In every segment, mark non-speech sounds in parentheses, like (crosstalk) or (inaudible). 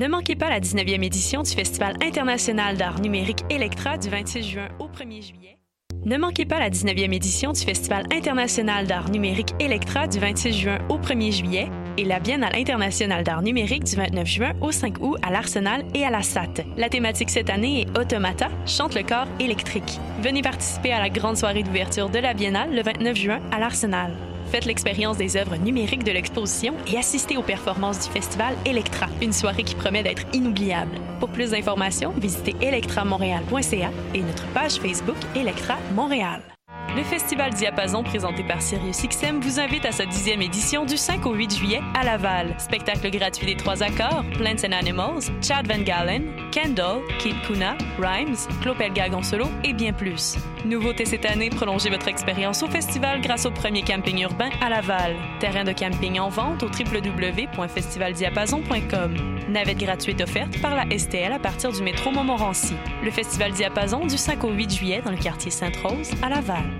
Ne manquez pas la 19e édition du Festival international d'art numérique Electra du 26 juin au 1er juillet. Ne manquez pas la 19e édition du Festival international d'art numérique Electra du 26 juin au 1er juillet et la Biennale internationale d'art numérique du 29 juin au 5 août à l'Arsenal et à la SAT. La thématique cette année est Automata, chante le corps électrique. Venez participer à la grande soirée d'ouverture de la Biennale le 29 juin à l'Arsenal. Faites l'expérience des œuvres numériques de l'exposition et assistez aux performances du festival Electra, une soirée qui promet d'être inoubliable. Pour plus d'informations, visitez electramontréal.ca et notre page Facebook Electra Montréal. Le Festival Diapason, présenté par SiriusXM, vous invite à sa dixième édition du 5 au 8 juillet à Laval. Spectacle gratuit des trois accords, Plants and Animals, Chad Van Galen, Kendall, Kid Kuna, Rhymes, Clopelgag en solo et bien plus. Nouveauté cette année, prolongez votre expérience au festival grâce au premier camping urbain à Laval. Terrain de camping en vente au www.festivaldiapason.com. Navette gratuite offerte par la STL à partir du métro Montmorency. Le Festival Diapason du 5 au 8 juillet dans le quartier Sainte-Rose à Laval.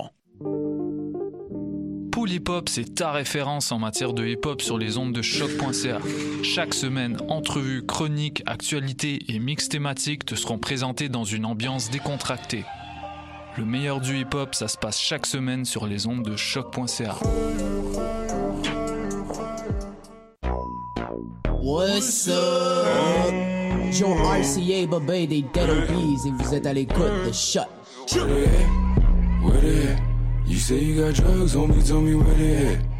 Pool Hip Hop, c'est ta référence en matière de hip hop sur les ondes de choc.ca. Chaque semaine, entrevues, chroniques, actualités et mix thématiques te seront présentés dans une ambiance décontractée. Le meilleur du hip hop, ça se passe chaque semaine sur les ondes de choc.ca. What's up? Joe RCA, des Dead Obies, et vous êtes à l'écoute de Shot. What it? You say you got drugs, homie, tell me where they at.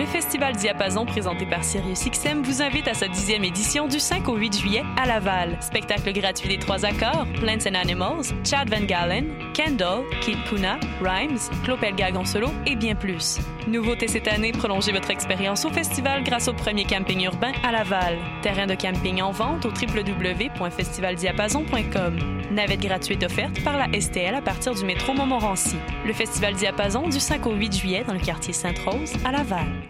Le Festival Diapason, présenté par SiriusXM, vous invite à sa dixième édition du 5 au 8 juillet à Laval. Spectacle gratuit des trois accords, Plants and Animals, Chad Van Galen, Kendall, Kid Kuna, Rhymes, Clopelgag en solo et bien plus. Nouveauté cette année, prolongez votre expérience au festival grâce au premier camping urbain à Laval. Terrain de camping en vente au www.festivaldiapason.com. Navette gratuite offerte par la STL à partir du métro Montmorency. Le Festival Diapason du 5 au 8 juillet dans le quartier Sainte-Rose à Laval.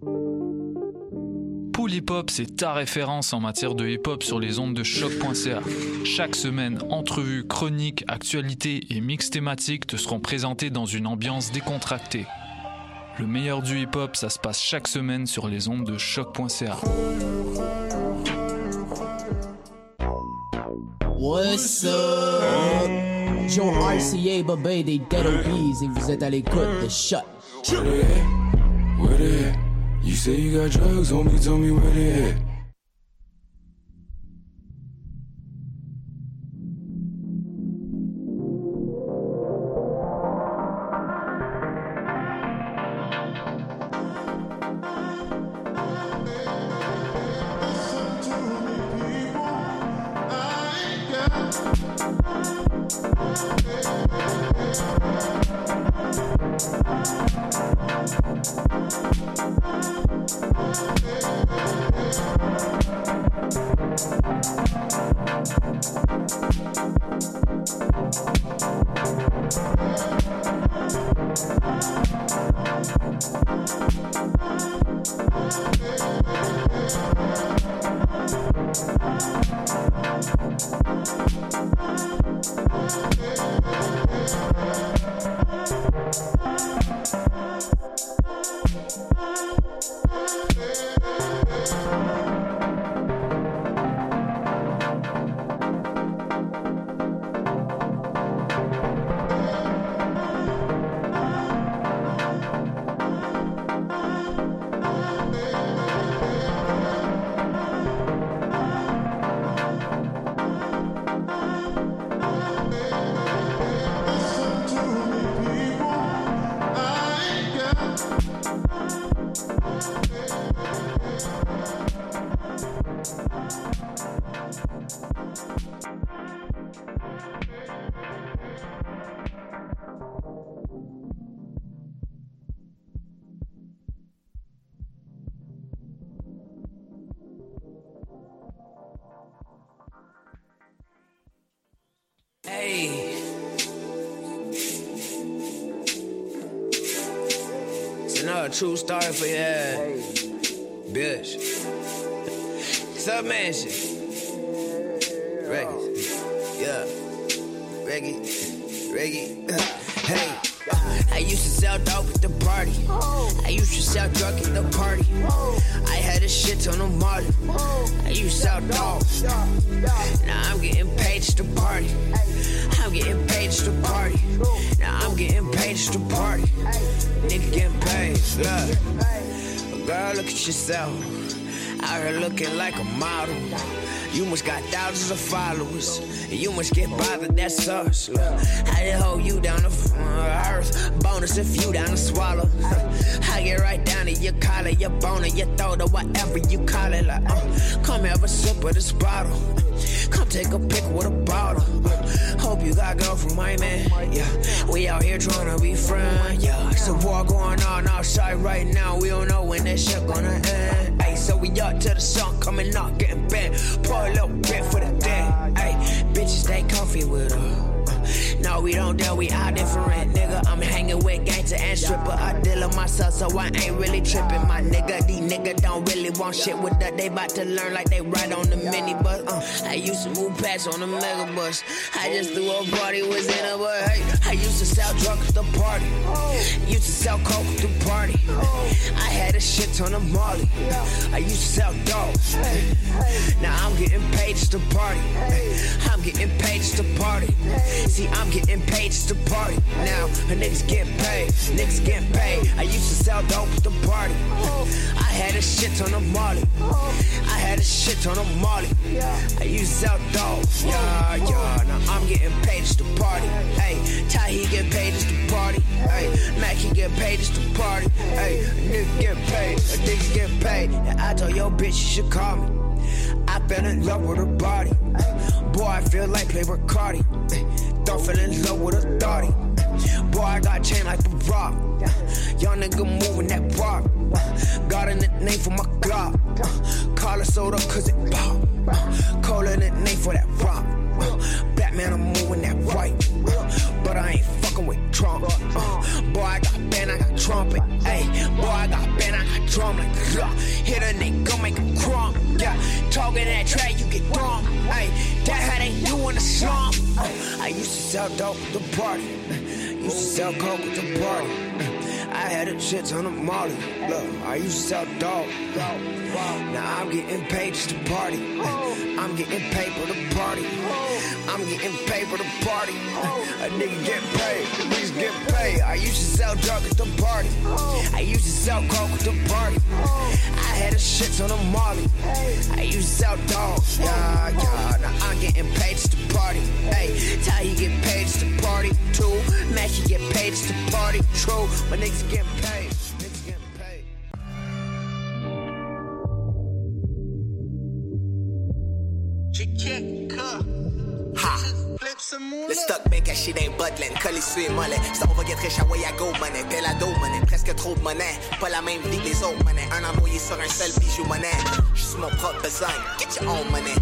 Pool Hip Hop, c'est ta référence en matière de hip hop sur les ondes de choc.ca. Chaque semaine, entrevues, chroniques, actualités et mix thématiques te seront présentés dans une ambiance décontractée. Le meilleur du hip hop, ça se passe chaque semaine sur les ondes de choc.ca. What's up? Joe RCA, Bobé, des Dead Obies, et vous êtes à l'écoute de Shot. What it? What it? You say you got drugs, homie, tell me where they at. A true story for your ass. Bitch. Sub mansion. Reggie. Yeah. Reggie. Reggie. hey. I used to sell dope at the party. I used to sell drugs at the party. I had a shit ton of Molly. I used to sell dogs. Now I'm getting paid to party. I'm getting paid to party. Now I'm getting paid to party. Nigga getting paid. Look. Girl, look at yourself. Out here looking like a model. You must got thousands of followers. You must get bothered, that's us. Look, I just hold you down to earth. Bonus if you down to swallow. I get right down to your collar, your bone, your throat, or whatever you call it. Like, uh, come have a sip of this bottle. Come take a pic with a bottle. Hope you got girl from my man. Yeah, we out here trying to be friends. Yeah, it's a war going on outside right now. We don't know when this shit gonna end. So we up to the sun coming up, getting bent. Pour a little bit for the day. Bitches stay comfy with her. No, we don't deal, we all different, nigga. I'm hanging with gangster and stripper. I deal with myself, so I ain't really tripping. My nigga, these niggas don't really want shit with that. They about to learn like they ride on the minibus. Uh, I used to move past on the mega bus. I just threw a party, was in a but hey, I used to sell drugs at the party. Used to sell coke at the party. I had a shit ton of Molly. I used to sell dogs. Now I'm getting paid to party. I'm getting paid to party. See, I'm getting paid just to party. Now a niggas getting paid. Niggas getting paid. I used to sell dope at the party. (laughs) I had a shit ton of Molly. I had a shit ton of Molly. I used to sell dope. Yeah, yeah. Now I'm getting paid just to party. Hey, Ty he get paid just to party. Hey, Mac he get paid just to party. Hey, a nigga get paid. A nigga get paid. And I told your bitch you should call me. I fell in love with her body. Boy, I feel like Playboy Cardi. (laughs) Don't feel in love with a thotty. Boy, I got chain like a rock. Young nigga moving that rock. Got a nickname for my Glock. Call it soda cause it pop. Call it name for that rock. Batman, I'm moving that right. But I ain't fucking with Trump. Uh, boy, I got band, I got trumpet. Hey, boy, I got band, I got drum like uh, Hit a nigga, make him crump. Yeah, talking that track, you get dumb. Hey, that how they do in the slump. Uh, I used to sell dope at the party. (laughs) Used to sell coke at the party. I had a shit ton of Molly. Look, I used to sell dog. Now I'm getting paid just to party. I'm getting paid for the party. I'm getting paid for the party. A nigga get paid. Niggas get paid. I used to sell drugs at the party. I used to sell coke at the party. I had a shit ton of Molly. I used to sell dogs. Yeah, yeah. Now I'm getting paid just to party. Hey, Ty he get paid just to party too. Mac he get paid just to party. True, my Le stock bien caché d'un bottling, collé sur les mollets. Ça, on va get rich à way I go, money. Pelado, money. Presque trop de monnaie. Pas la même vie que les autres, money. Un envoyé sur un seul bijou, money. J'suis sur mon propre besogne. Get your own money.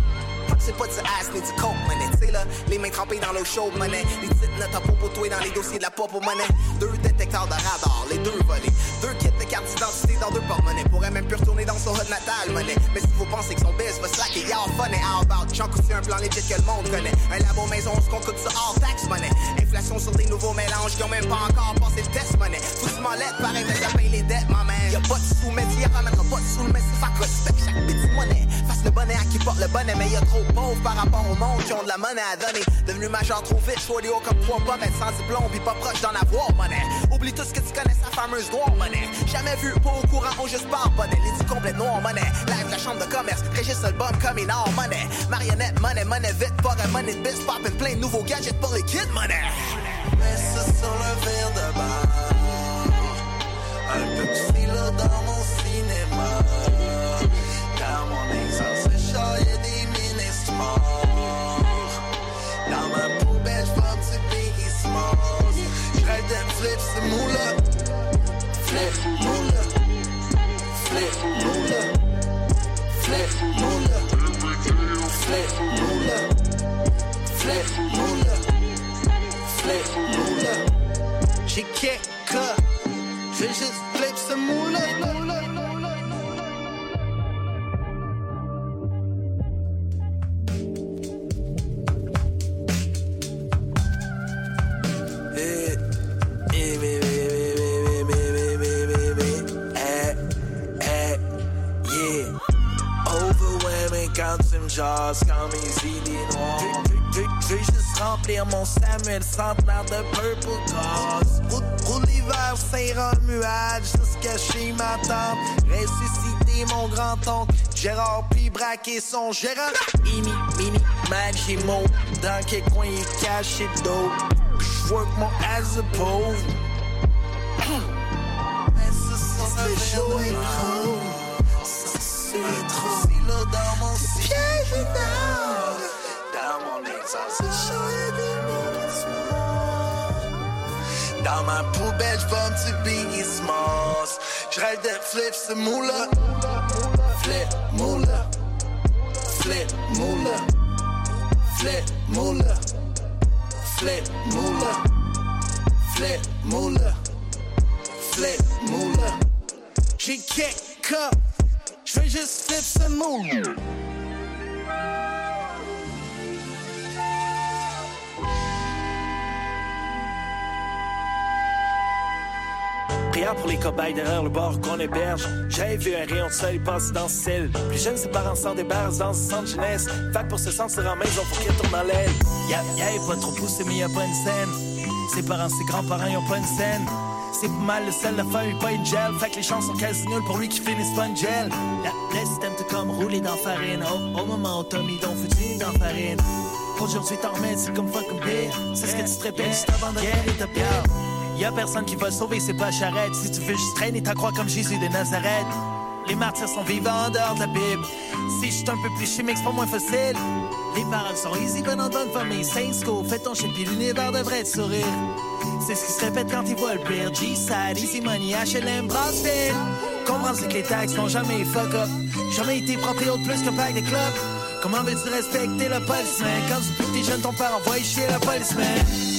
C'est pas du ass ni du coke, money. T'sais là, les mains trempées dans l'eau chaude, money. Les petites notes à propos toi dans les dossiers de la pop money. Deux détecteurs de radar, les deux volés. Deux kits de carte d'identité dans deux porte-monnaie. Pourrait même plus retourner dans son hood natal, money. Mais si vous pensez que son biz va slacker, y'a en fun et how about. J'en coûte un plan legit que le monde connaît? Un labo maison, ce qu'on coûte ça hors tax, money. Inflation sur des nouveaux mélanges qui ont même pas encore passé le test, money. Foutu lettre, pareil, mais paye les dettes, ma man. Y'a pas de sous, mais t'y remettra pas de sous, mais c'est respecte chaque petit monnaie. Le bonnet à qui porte le bonnet, mais y'a trop de pauvres par rapport au monde qui ont de la monnaie à donner. Devenu majeur trop vite, choix haut comme trois pommes, être sans diplôme, pis pas proche d'en avoir, monnaie. Oublie tout ce que tu connais, sa fameuse noire, monnaie. Jamais vu, pas au courant, on juste parle, bonnet. Les dix complètes noir, monnaie. Live, la chambre de commerce, registre album comme une or, monnaie. Marionnette, monnaie, monnaie vite, forêt, monnaie de bis, plein de nouveaux gadgets pour les kids, monnaie. Mais ce verre de Un peu de dans mon cinéma Now my that flip some moolah. Flip moolah. Flip moolah. Flip moolah. Flip moolah. Flip moolah. Flip moolah. She can't cut. She just flips some moolah. Jases, quand mes idées noires. Je veux juste remplir mon Samuel centenaire de purple gauze. Roule l'hiver, Saint-Romuald, jusqu'à chez ma tante. Ressusciter mon grand-oncle, Gérard, puis braquer son gérant. Mini, mini, mon dans quel coin il est caché d'eau. J'work mon as a pauvre. (coughs) Mais ça, ça, Dans ma poubelle, un petit Biggie Smalls. J'rêve de flip ce moula. Flip moula. Flip moula. Flip moula. Flip moula. Flip moula. Flip moula. J'ai kick up. J'vais juste flip ce moula. Prière pour les cobayes derrière le bord qu'on héberge. J'avais vu un rayon de soleil passer dans ce ciel. Plus jeune, ses parents s'en débarrassent dans ce centre jeunesse. Que pour se sentir en maison, faut qu'il tourne en l'aile. Y'a, y'a pas trop poussé, mais y'a pas une scène. Ses parents, ses grands-parents, y'ont pas une scène. C'est pas mal le sel, la famille, pas une gel. Fait que les chances sont quasi nulles pour lui qui finissent pas une gel. La, le système te comme rouler dans farine. Au, au moment où t'as mis ton dans farine. Aujourd'hui, t'en remets, c'est comme fucking beer. C'est ce que tu te répètes, juste avant de et t'as pire. Y'a personne qui va sauver, c'est pas charrette. Si tu veux juste traîner ta croix comme Jésus de Nazareth. Les martyrs sont vivants en dehors de la Bible. Si je suis un peu plus chimique, c'est pas moins facile. Les paroles sont easy, ben en bonne famille. Saint School, fais ton shit, puis l'univers devrait te sourire. C'est ce qui se répète quand ils voient le pire. G-Side, Easy Money, HLM, Brassville. Comprends c'est que les taxes n'ont jamais fuck up? Jamais été propre autre plus qu'un pack de clubs. Comment veux-tu respecter le policeman? Quand tu plus que t'es jeune, ton père envoie chier le policeman?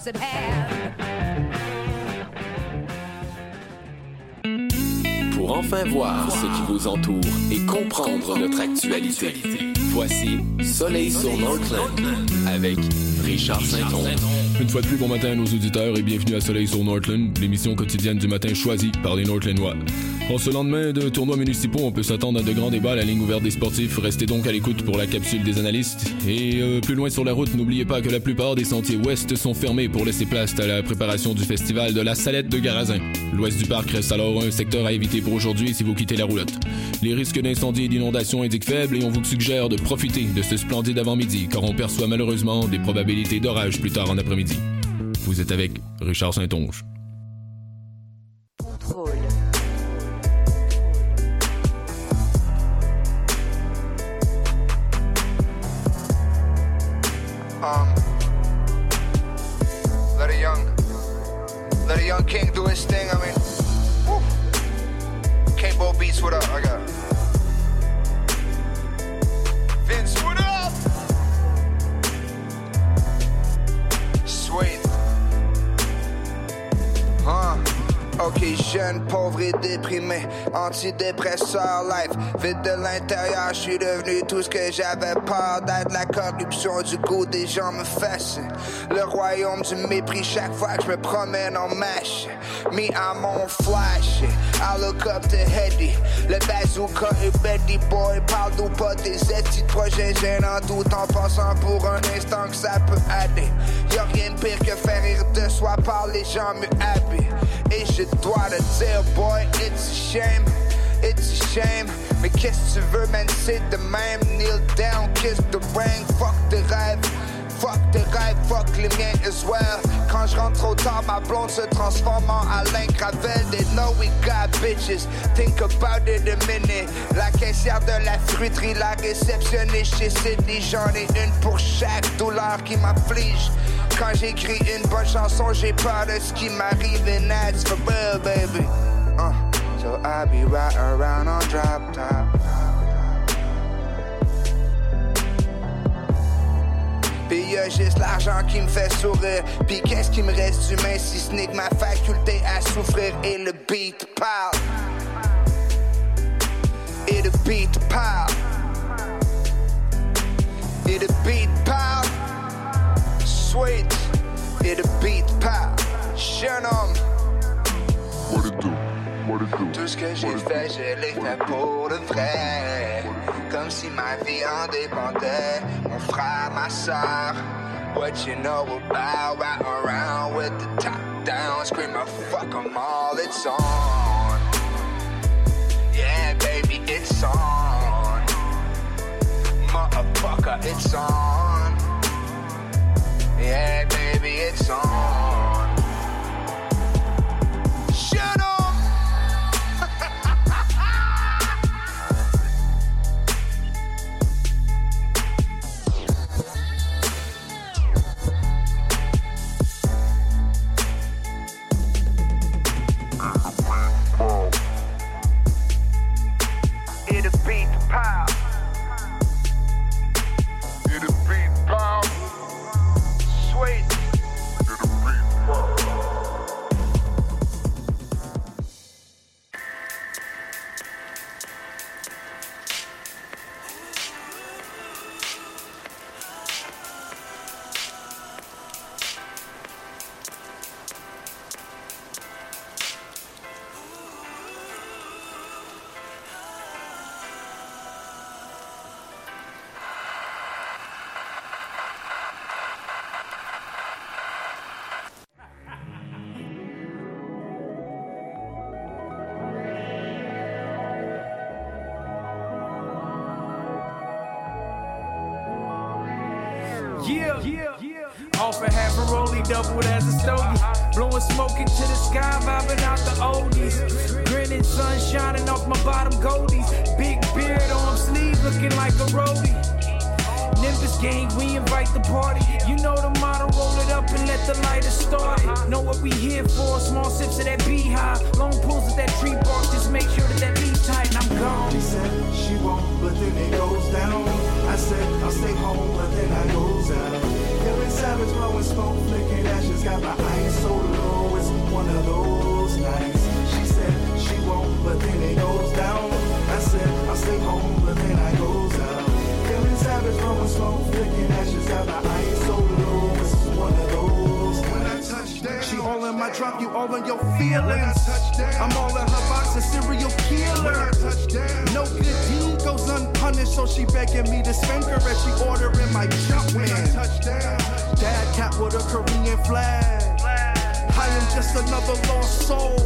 Close at hand. Pour enfin voir ce qui vous entoure et comprendre notre actualité, voici Soleil sur Northland avec Richard Saint-Onge. Une fois de plus, bon matin à nos auditeurs et bienvenue à Soleil sur Northland, l'émission quotidienne du matin choisie par les Northlandois. En ce lendemain de tournois municipaux, on peut s'attendre à de grands débats à la ligne ouverte des sportifs. Restez donc à l'écoute pour la capsule des analystes. Et euh, plus loin sur la route, n'oubliez pas que la plupart des sentiers ouest sont fermés pour laisser place à la préparation du festival de la Salette de Garazin. L'ouest du parc reste alors un secteur à éviter pour aujourd'hui si vous quittez la roulotte. Les risques d'incendie et d'inondation indiquent faibles et on vous suggère de profiter de ce splendide avant-midi car on perçoit malheureusement des probabilités d'orage plus tard en après-midi. Vous êtes avec Richard Saint-Onge. What up? I got Ok, jeune, pauvre et déprimé, antidépresseur life. Vite de l'intérieur, je suis devenu tout ce que j'avais peur d'être. La corruption du goût des gens me fascine. Le royaume du mépris chaque fois que je me promène en mâche. Me, I'm on flash. I look up to Heady. Le bazooka et Betty Boy. Parle d'où pas des de projets gênants. Tout en pensant pour un instant que ça peut aller. Y'a rien de pire que faire rire de soi par les gens mieux happy. Je dois te dire, boy, it's a shame. It's a shame. Mais qu'est-ce que tu veux, man, de. Kneel down, kiss the ring. Fuck the rêves. Fuck tes rêves, fuck les miens as well. Quand je rentre trop tard, ma blonde se transforme en Alain Gravel. They know we got bitches. Think about it a minute. La caissière de la fruiterie, la réceptionniste chez Sydney. J'en ai une pour chaque douleur qui m'afflige. Quand j'écris une bonne chanson, j'ai peur de ce qui m'arrive. And that's for real, baby. Uh, so I be right around on drop top. Pis y'a juste l'argent qui me fait sourire. Pis qu'est-ce qui me reste d'humain si ce n'est que ma faculté à souffrir? Et le beat parle. Et le beat parle. Et le beat parle. Sweet. Et le beat parle. Jeune homme. Tout ce que j'ai fait, je l'ai fait pour de vrai. Comme si ma vie en dépendait. Mon frère, ma soeur. What you know about right around with the top down. Scream a fuck 'em all, it's on. Yeah, baby, it's on. Motherfucker, it's on. Yeah, baby, it's on. Off a half a rollie, doubled as a stogie. Blowing smoke into the sky, vibing out the oldies. Grinning, sun shining off my bottom goldies. Big beard on sleeve, looking like a roadie. Nimbus gang, we invite the party. You know the motto, roll it up and let the lighter start. Know what we here for, small sips of that beehive. Long pulls of that tree bark, just make sure that that be tight and I'm gone. She said she won't, but then it goes down. I said I'll stay home, but then I goes I Feeling savage, blowing smoke, flicking ashes. Got my eyes so low, it's one of those nights. She said she won't, but then it goes down. I said I'll stay home, but then I goes out. Feeling savage, blowing smoke, flicking ashes. Got my eyes so low. I drop you all on your feelings. I'm all in her box, a serial killer. No good deed goes unpunished, so she begging me to spank her as she ordering my Jumpman. Dad cat with a Korean flag. I am just another lost soul.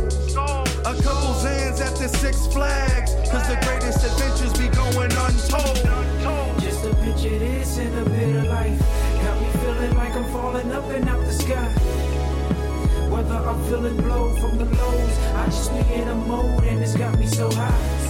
A couple Zans at the Six Flags, cause the greatest adventures be going untold. Just a picture this in a bit of life. Got me feeling like I'm falling up and out the sky. Whether I'm feeling blow from the lows, I just need a mode and it's got me so high.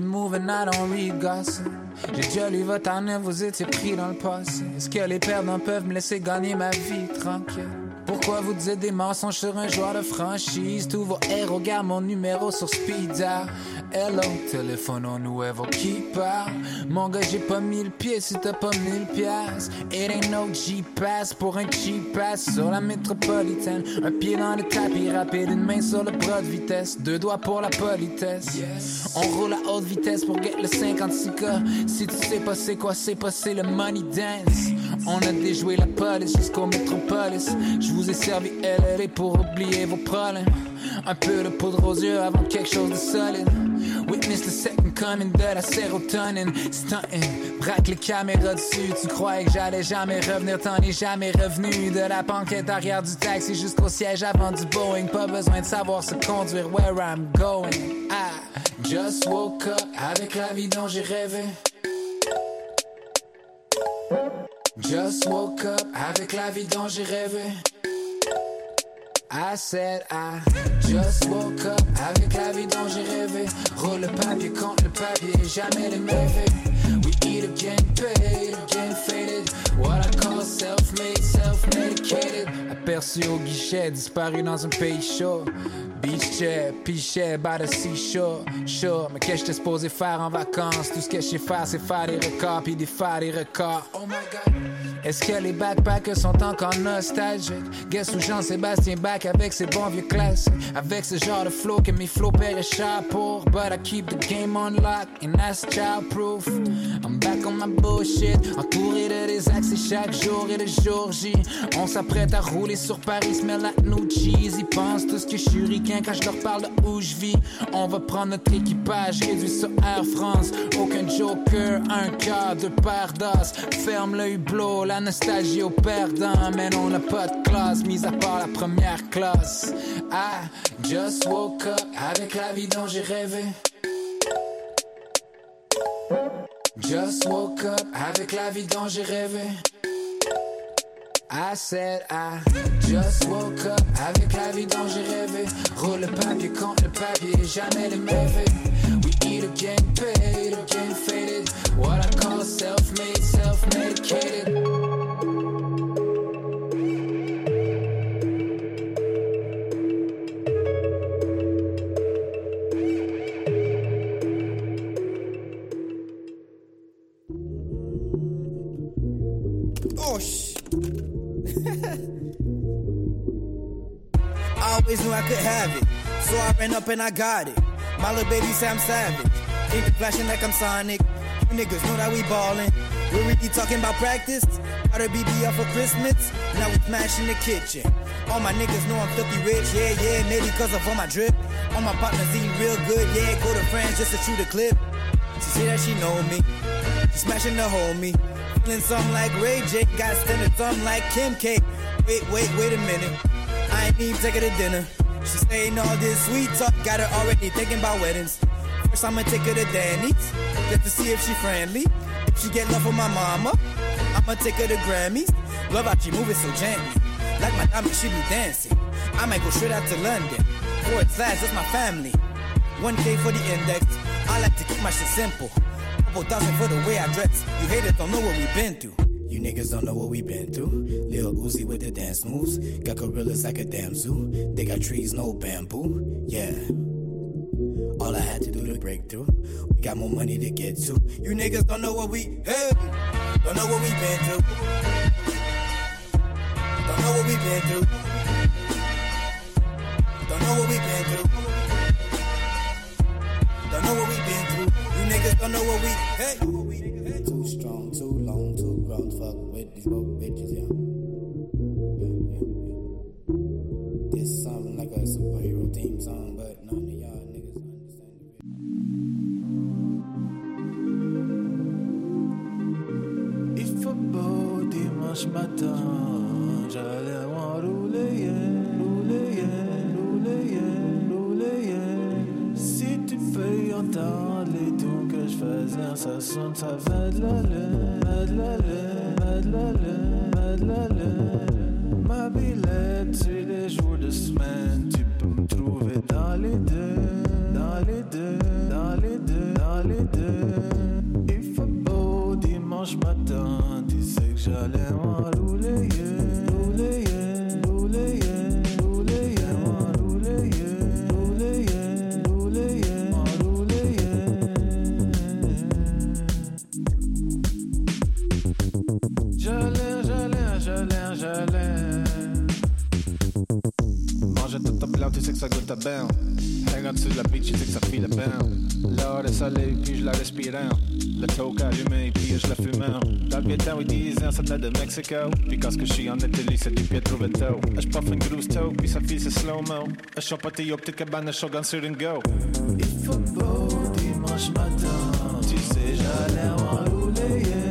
It moving, I don't read gossip. J'ai déjà lu votre année, vous étiez pris dans le passé. Est-ce que les perdants peuvent me laisser gagner ma vie tranquille? Pourquoi vous dites des mensonges sur un joueur de franchise? Tous vos héros gardent mon numéro sur speed dial. Hello, téléphone nouveau qui parle. Mon gars, j'ai pas mille pieds si t'as pas mille pièces. It ain't no G-Pass pour un cheap pass sur la métropolitaine. Un pied dans le tapis rapide, une main sur le bras de vitesse. Deux doigts pour la politesse. On roule à haute vitesse pour get le 56K. Si tu sais pas c'est quoi, c'est pas c'est le money dance. On a déjoué la police jusqu'au métropolis. Je vous ai servi LLA pour oublier vos problèmes. Un peu de poudre aux yeux avant quelque chose de solide. Witness the second coming de la sérotonine. Stunting, braque les caméras dessus. Tu croyais que j'allais jamais revenir, t'en es jamais revenu. De la banquette arrière du taxi jusqu'au siège avant du Boeing. Pas besoin de savoir se conduire where I'm going. I just woke up avec la vie dont j'ai rêvé. Just woke up avec la vie dont j'ai rêvé. I said I just woke up avec la vie dont j'ai rêvé. Roule le papier contre le papier, jamais les mauvais. We eat again, paid, again faded. What I call self-made, self-medicated. Aperçu au guichet, disparu dans un pays chaud. Beach chair, pichet, by the seashore. Sure, mais qu'est-ce que j'étais supposé faire en vacances? Tout ce que je sais faire, c'est faire des records, puis des faire des records. Oh my god. Est-ce que les backpackers sont encore nostalgiques? Guess où Jean-Sébastien back avec ses bons vieux classiques? Avec ce genre de flow que mes paieraient cher pour. But I keep the game on lock and that's childproof. I'm back on my bullshit, entouré de des accès chaque jour et de jour J. On s'apprête à rouler sur Paris, smell like new cheese. Ils pensent tout ce que je suis ricain quand je leur parle de où je vis. On va prendre notre équipage, réduit sur Air France. Aucun joker, un deux paires d'os. Ferme le hublot, la nostalgie au perdant. Mais on n'a pas de classe, mis à part la première classe. I just woke up avec la vie dont j'ai rêvé. Just woke up avec la vie dont j'ai rêvé. I said I just woke up avec la vie dont j'ai rêvé. Roule le papier contre le papier, jamais les mauvais. We eat again, paid, again faded. What I call self-made, self-medicated. Have it. So I ran up and I got it. My little baby say I'm savage. They flashing like I'm Sonic. You niggas know that we ballin'. We really talking about practice. Got a BB up for Christmas. Now we smashing the kitchen. All my niggas know I'm filthy rich. Yeah, yeah, maybe cause of all my drip. All my partners eating real good. Yeah, go to France just to shoot a clip. She say that she know me. She smashing the homie. Feeling something like Ray J. Got standing something like Kim K. Wait, wait, wait a minute. I ain't even her to dinner. She saying all this sweet talk. Got her already thinking about weddings. First I'ma take her to Danny's. Just to see if she friendly. If she get love from my mama. I'ma take her to Grammys. Love how she moving so gently. Like my diamond, she be dancing. I might go straight out to London. Forward slash, that's my family. 1K for the index. I like to keep my shit simple. Couple thousand for the way I dress. You haters don't know what we been through. You niggas don't know what we been through. Lil Uzi with the dance moves. Got gorillas like a damn zoo. They got trees, no bamboo. Yeah. All I had to do to break through. We got more money to get to. You niggas don't know what we hey, don't know what we been through. Don't know what we been through. Don't know what we been through. Don't know what we been through. You niggas don't know what we hey. essas unter Vedlele, Vedlele, Vedlele, Vedlele. Ma billette, c'est les. Weed, tu sais que ça file bien. L'or est salé, puis je la respire. Le toke allumé, puis je la fume. Dans le Vietnam, ils disent, ça venait de Mexico. Puis quand je suis en Italie, c'est du Pietro Veto. Je puff une grosse toke, puis ça file, c'est slow-mo. Je chante pas tes petite cabane, je shogun sur une go. Il faut beau dimanche matin. Tu sais, j'allais en rouler, yeah.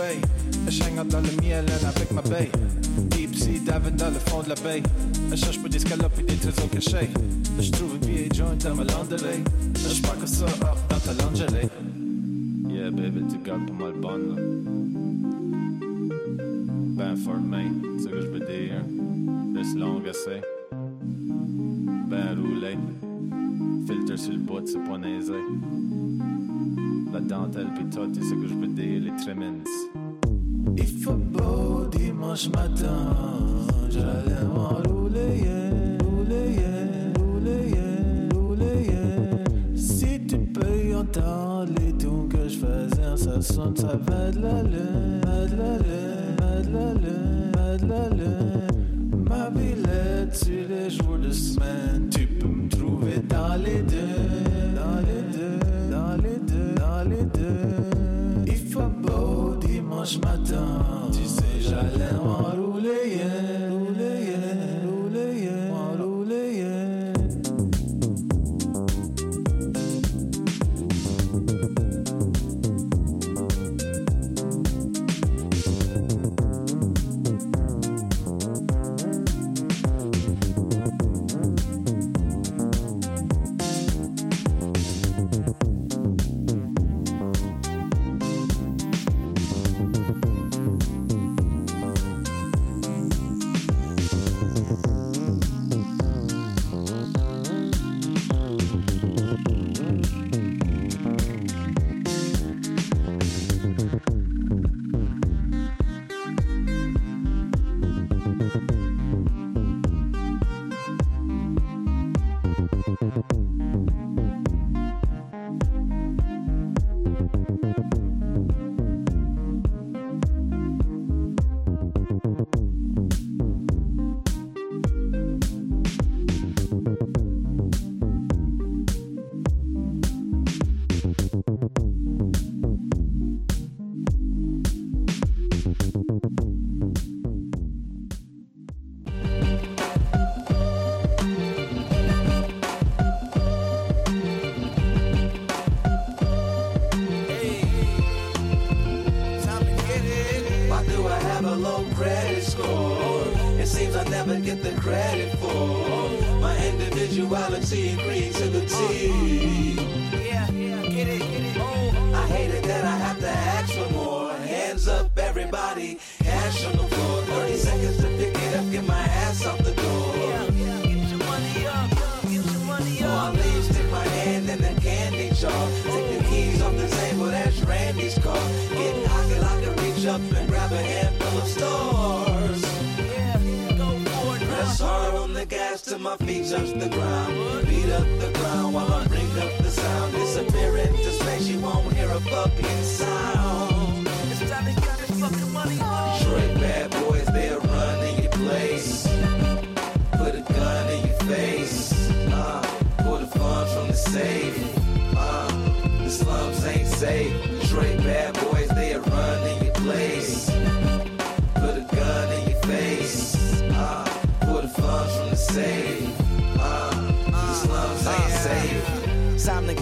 hang out dans le miel avec ma baie. Deep sea diving dans le fond de la baie. Je cherche pour des scalopes et des trésors cachés. Je trouve une vieille joint dans ma lingerie. Je parle que ça up dans ta lingerie. Yeah, baby, tu gardes pas mal bonne, là. Ben fort main, c'est ce que je veux dire. Laisse longue assez. Ben roulé. Filtre sur le bout, c'est pas naisé. La dentelle pis tout, c'est ce que je veux dire, les tremens. Il faut beau dimanche matin, j'allais en rouler, yeah,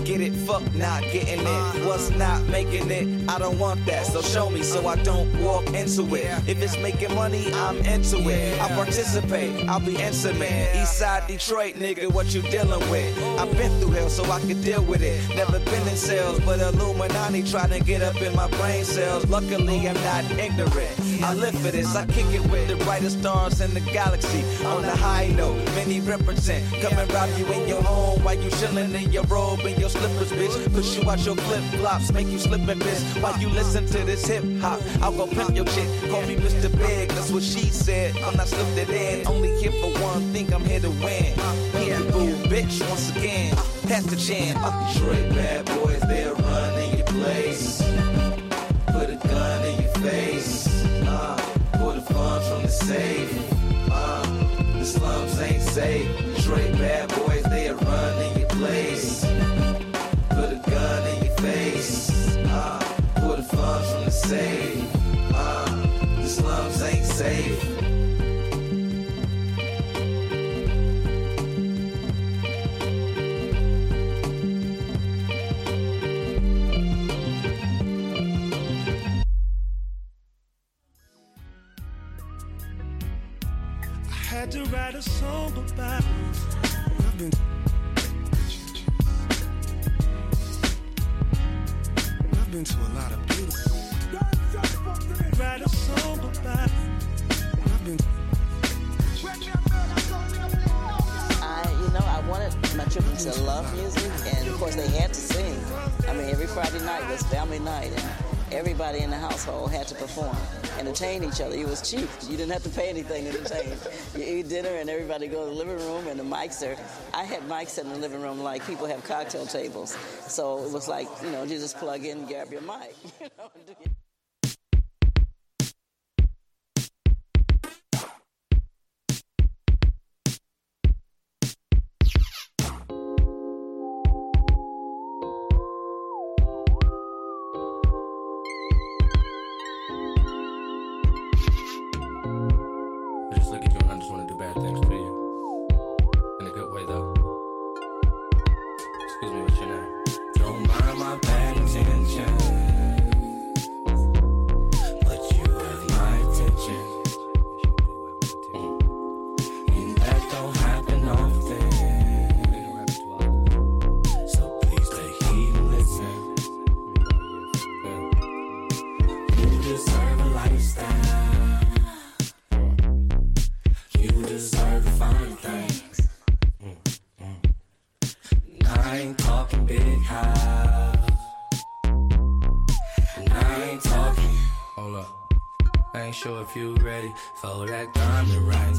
Get it, fuck not getting it. What's not making it? I don't want that, so show me so I don't walk into it. If it's making money, I'm into it. I participate, I'll be intimate. Eastside Detroit, nigga, what you dealing with? I've been through hell, so I can deal with it. Never been in sales, but Illuminati trying to get up in my brain cells. Luckily, I'm not ignorant. I live for this. I kick it with the brightest stars in the galaxy. On the high note, many represent. Come and rob you in your home while you chillin' in your robe and your slippers, bitch. Push you out your flip flops, make you slip and miss. While you listen to this hip hop, I'll go pimp your chick. Call me Mr. Big, that's what she said. I'm not slipped it in. Only here for one, think I'm here to win. Yeah, boo, bitch, once again. Pass the chin. Straight bad boys, they'll run in your place. Slums ain't safe. Straight bad boys, they'll run in your place. Put a gun in your face. Uh, pull the funds from the safe. Uh, the slums ain't safe. Song I've been I've been to a lot of beautiful Write a song about I've been I, you know, I wanted my children to love music, and of course they had to sing. I mean, every Friday night was family night, everybody in the household had to perform, entertain each other. It was cheap. You didn't have to pay anything to entertain. You eat dinner, and everybody go to the living room, and the mics are. I had mics in the living room like people have cocktail tables, so it was like you know, you just plug in, grab your mic. (laughs) You know, you ready for that diamond rings,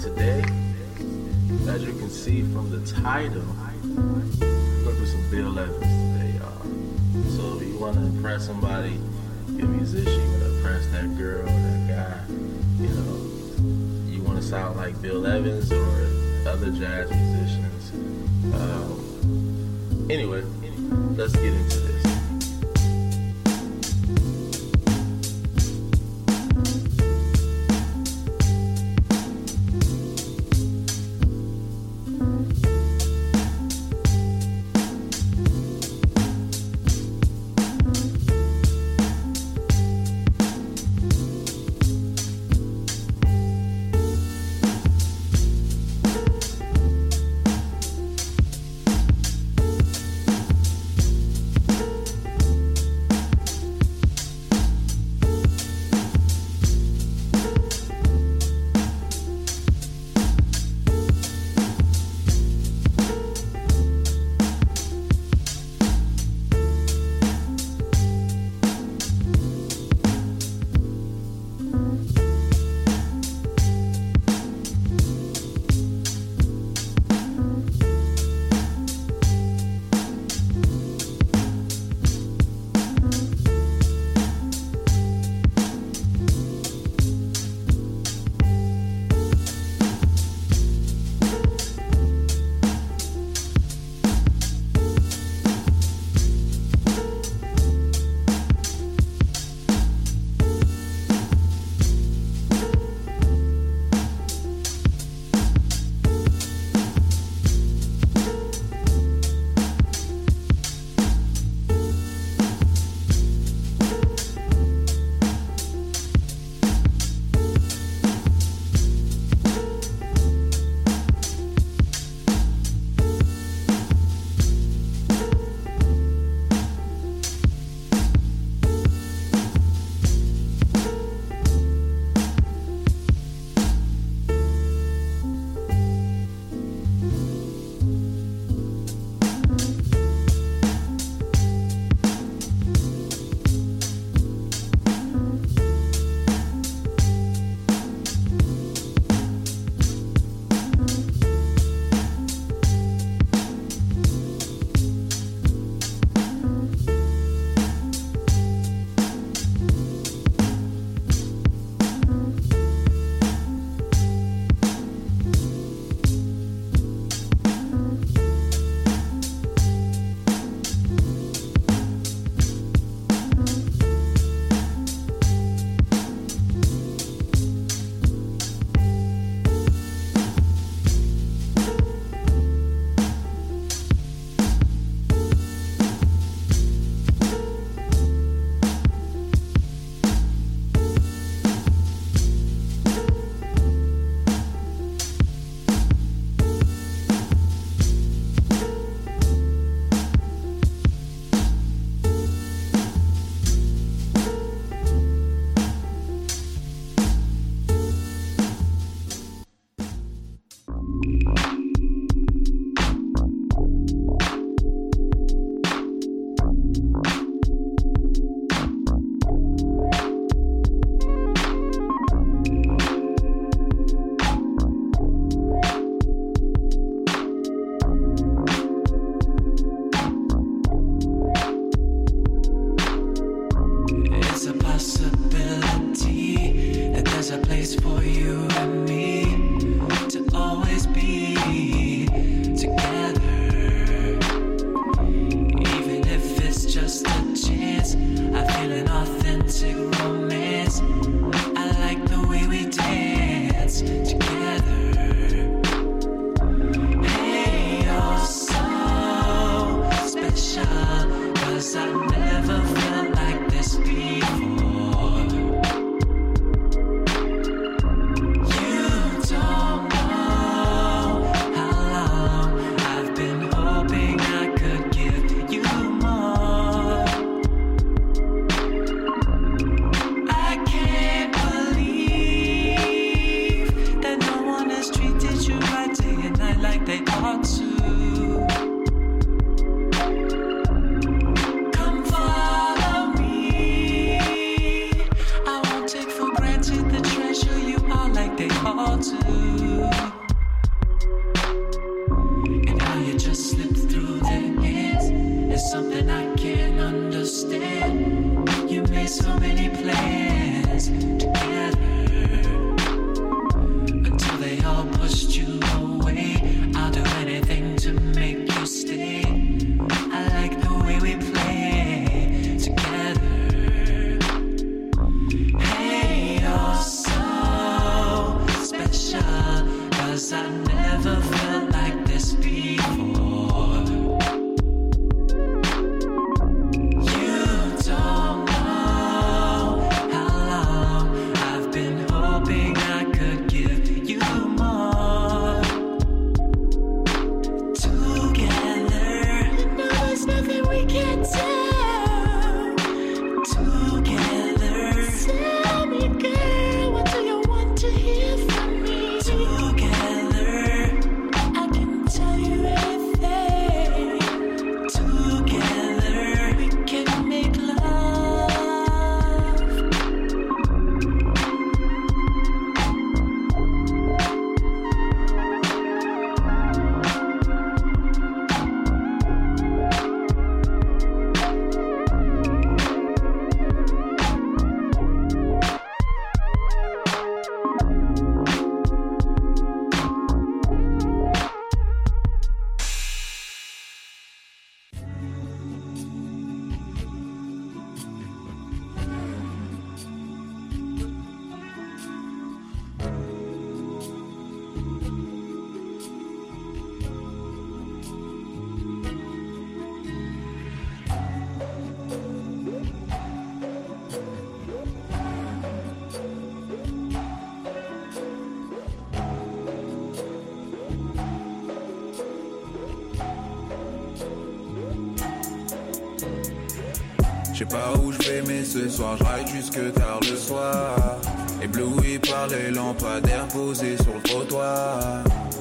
today, as you can see from the title, I'm going to do some Bill Evans today, y'all. So if you want to impress somebody, you're a musician, you want to impress that girl, that guy, you know, you want to sound like Bill Evans or other jazz musicians. Um, anyway, let's get into it.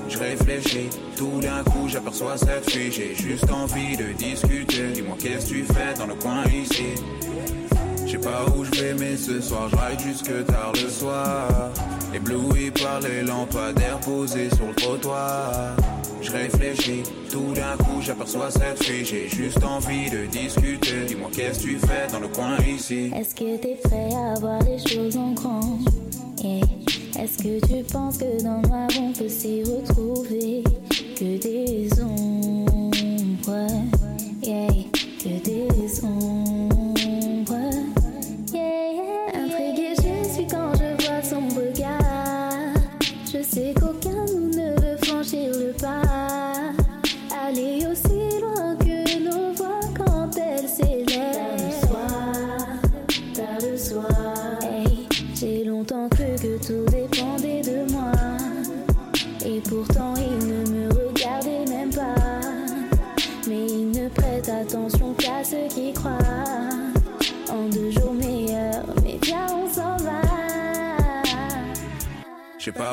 Je réfléchis, tout d'un coup j'aperçois cette fille. J'ai juste envie de discuter. Dis-moi qu'est-ce que tu fais dans le coin ici? Je sais pas où je vais, mais ce soir je jusque tard le soir. Ébloui par les lampadaires posés sur le trottoir. Je réfléchis, tout d'un coup j'aperçois cette fille. J'ai juste envie de discuter. Dis-moi qu'est-ce que tu fais dans le coin ici? Est-ce que t'es prêt à voir les choses en grand? Yeah. Est-ce que tu penses que dans noir on peut s'y retrouver? Que des ombres, yeah, que des ombres,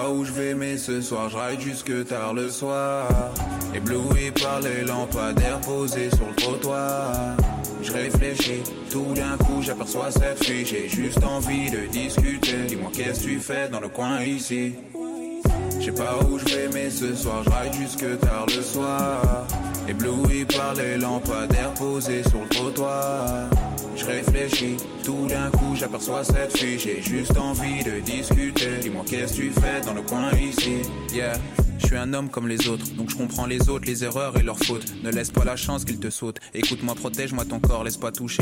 pas où je vais, mais ce soir je ride jusque tard le soir. Ébloui par les lampadaires posés sur le trottoir. Je réfléchis, tout d'un coup j'aperçois cette fille. J'ai juste envie de discuter. Dis-moi qu'est-ce que tu fais dans le coin ici? Je pas où je vais, mais ce soir je ride jusque tard le soir. Ébloui par les lampadaires posés sur le trottoir. Je réfléchis. Tout d'un coup, j'aperçois cette fille. J'ai juste envie de discuter. Dis-moi, qu'est-ce que tu fais dans le coin ici? Yeah. Je suis un homme comme les autres, donc je comprends les autres, les erreurs et leurs fautes. Ne laisse pas la chance qu'ils te sautent. Écoute-moi, protège-moi ton corps, laisse pas toucher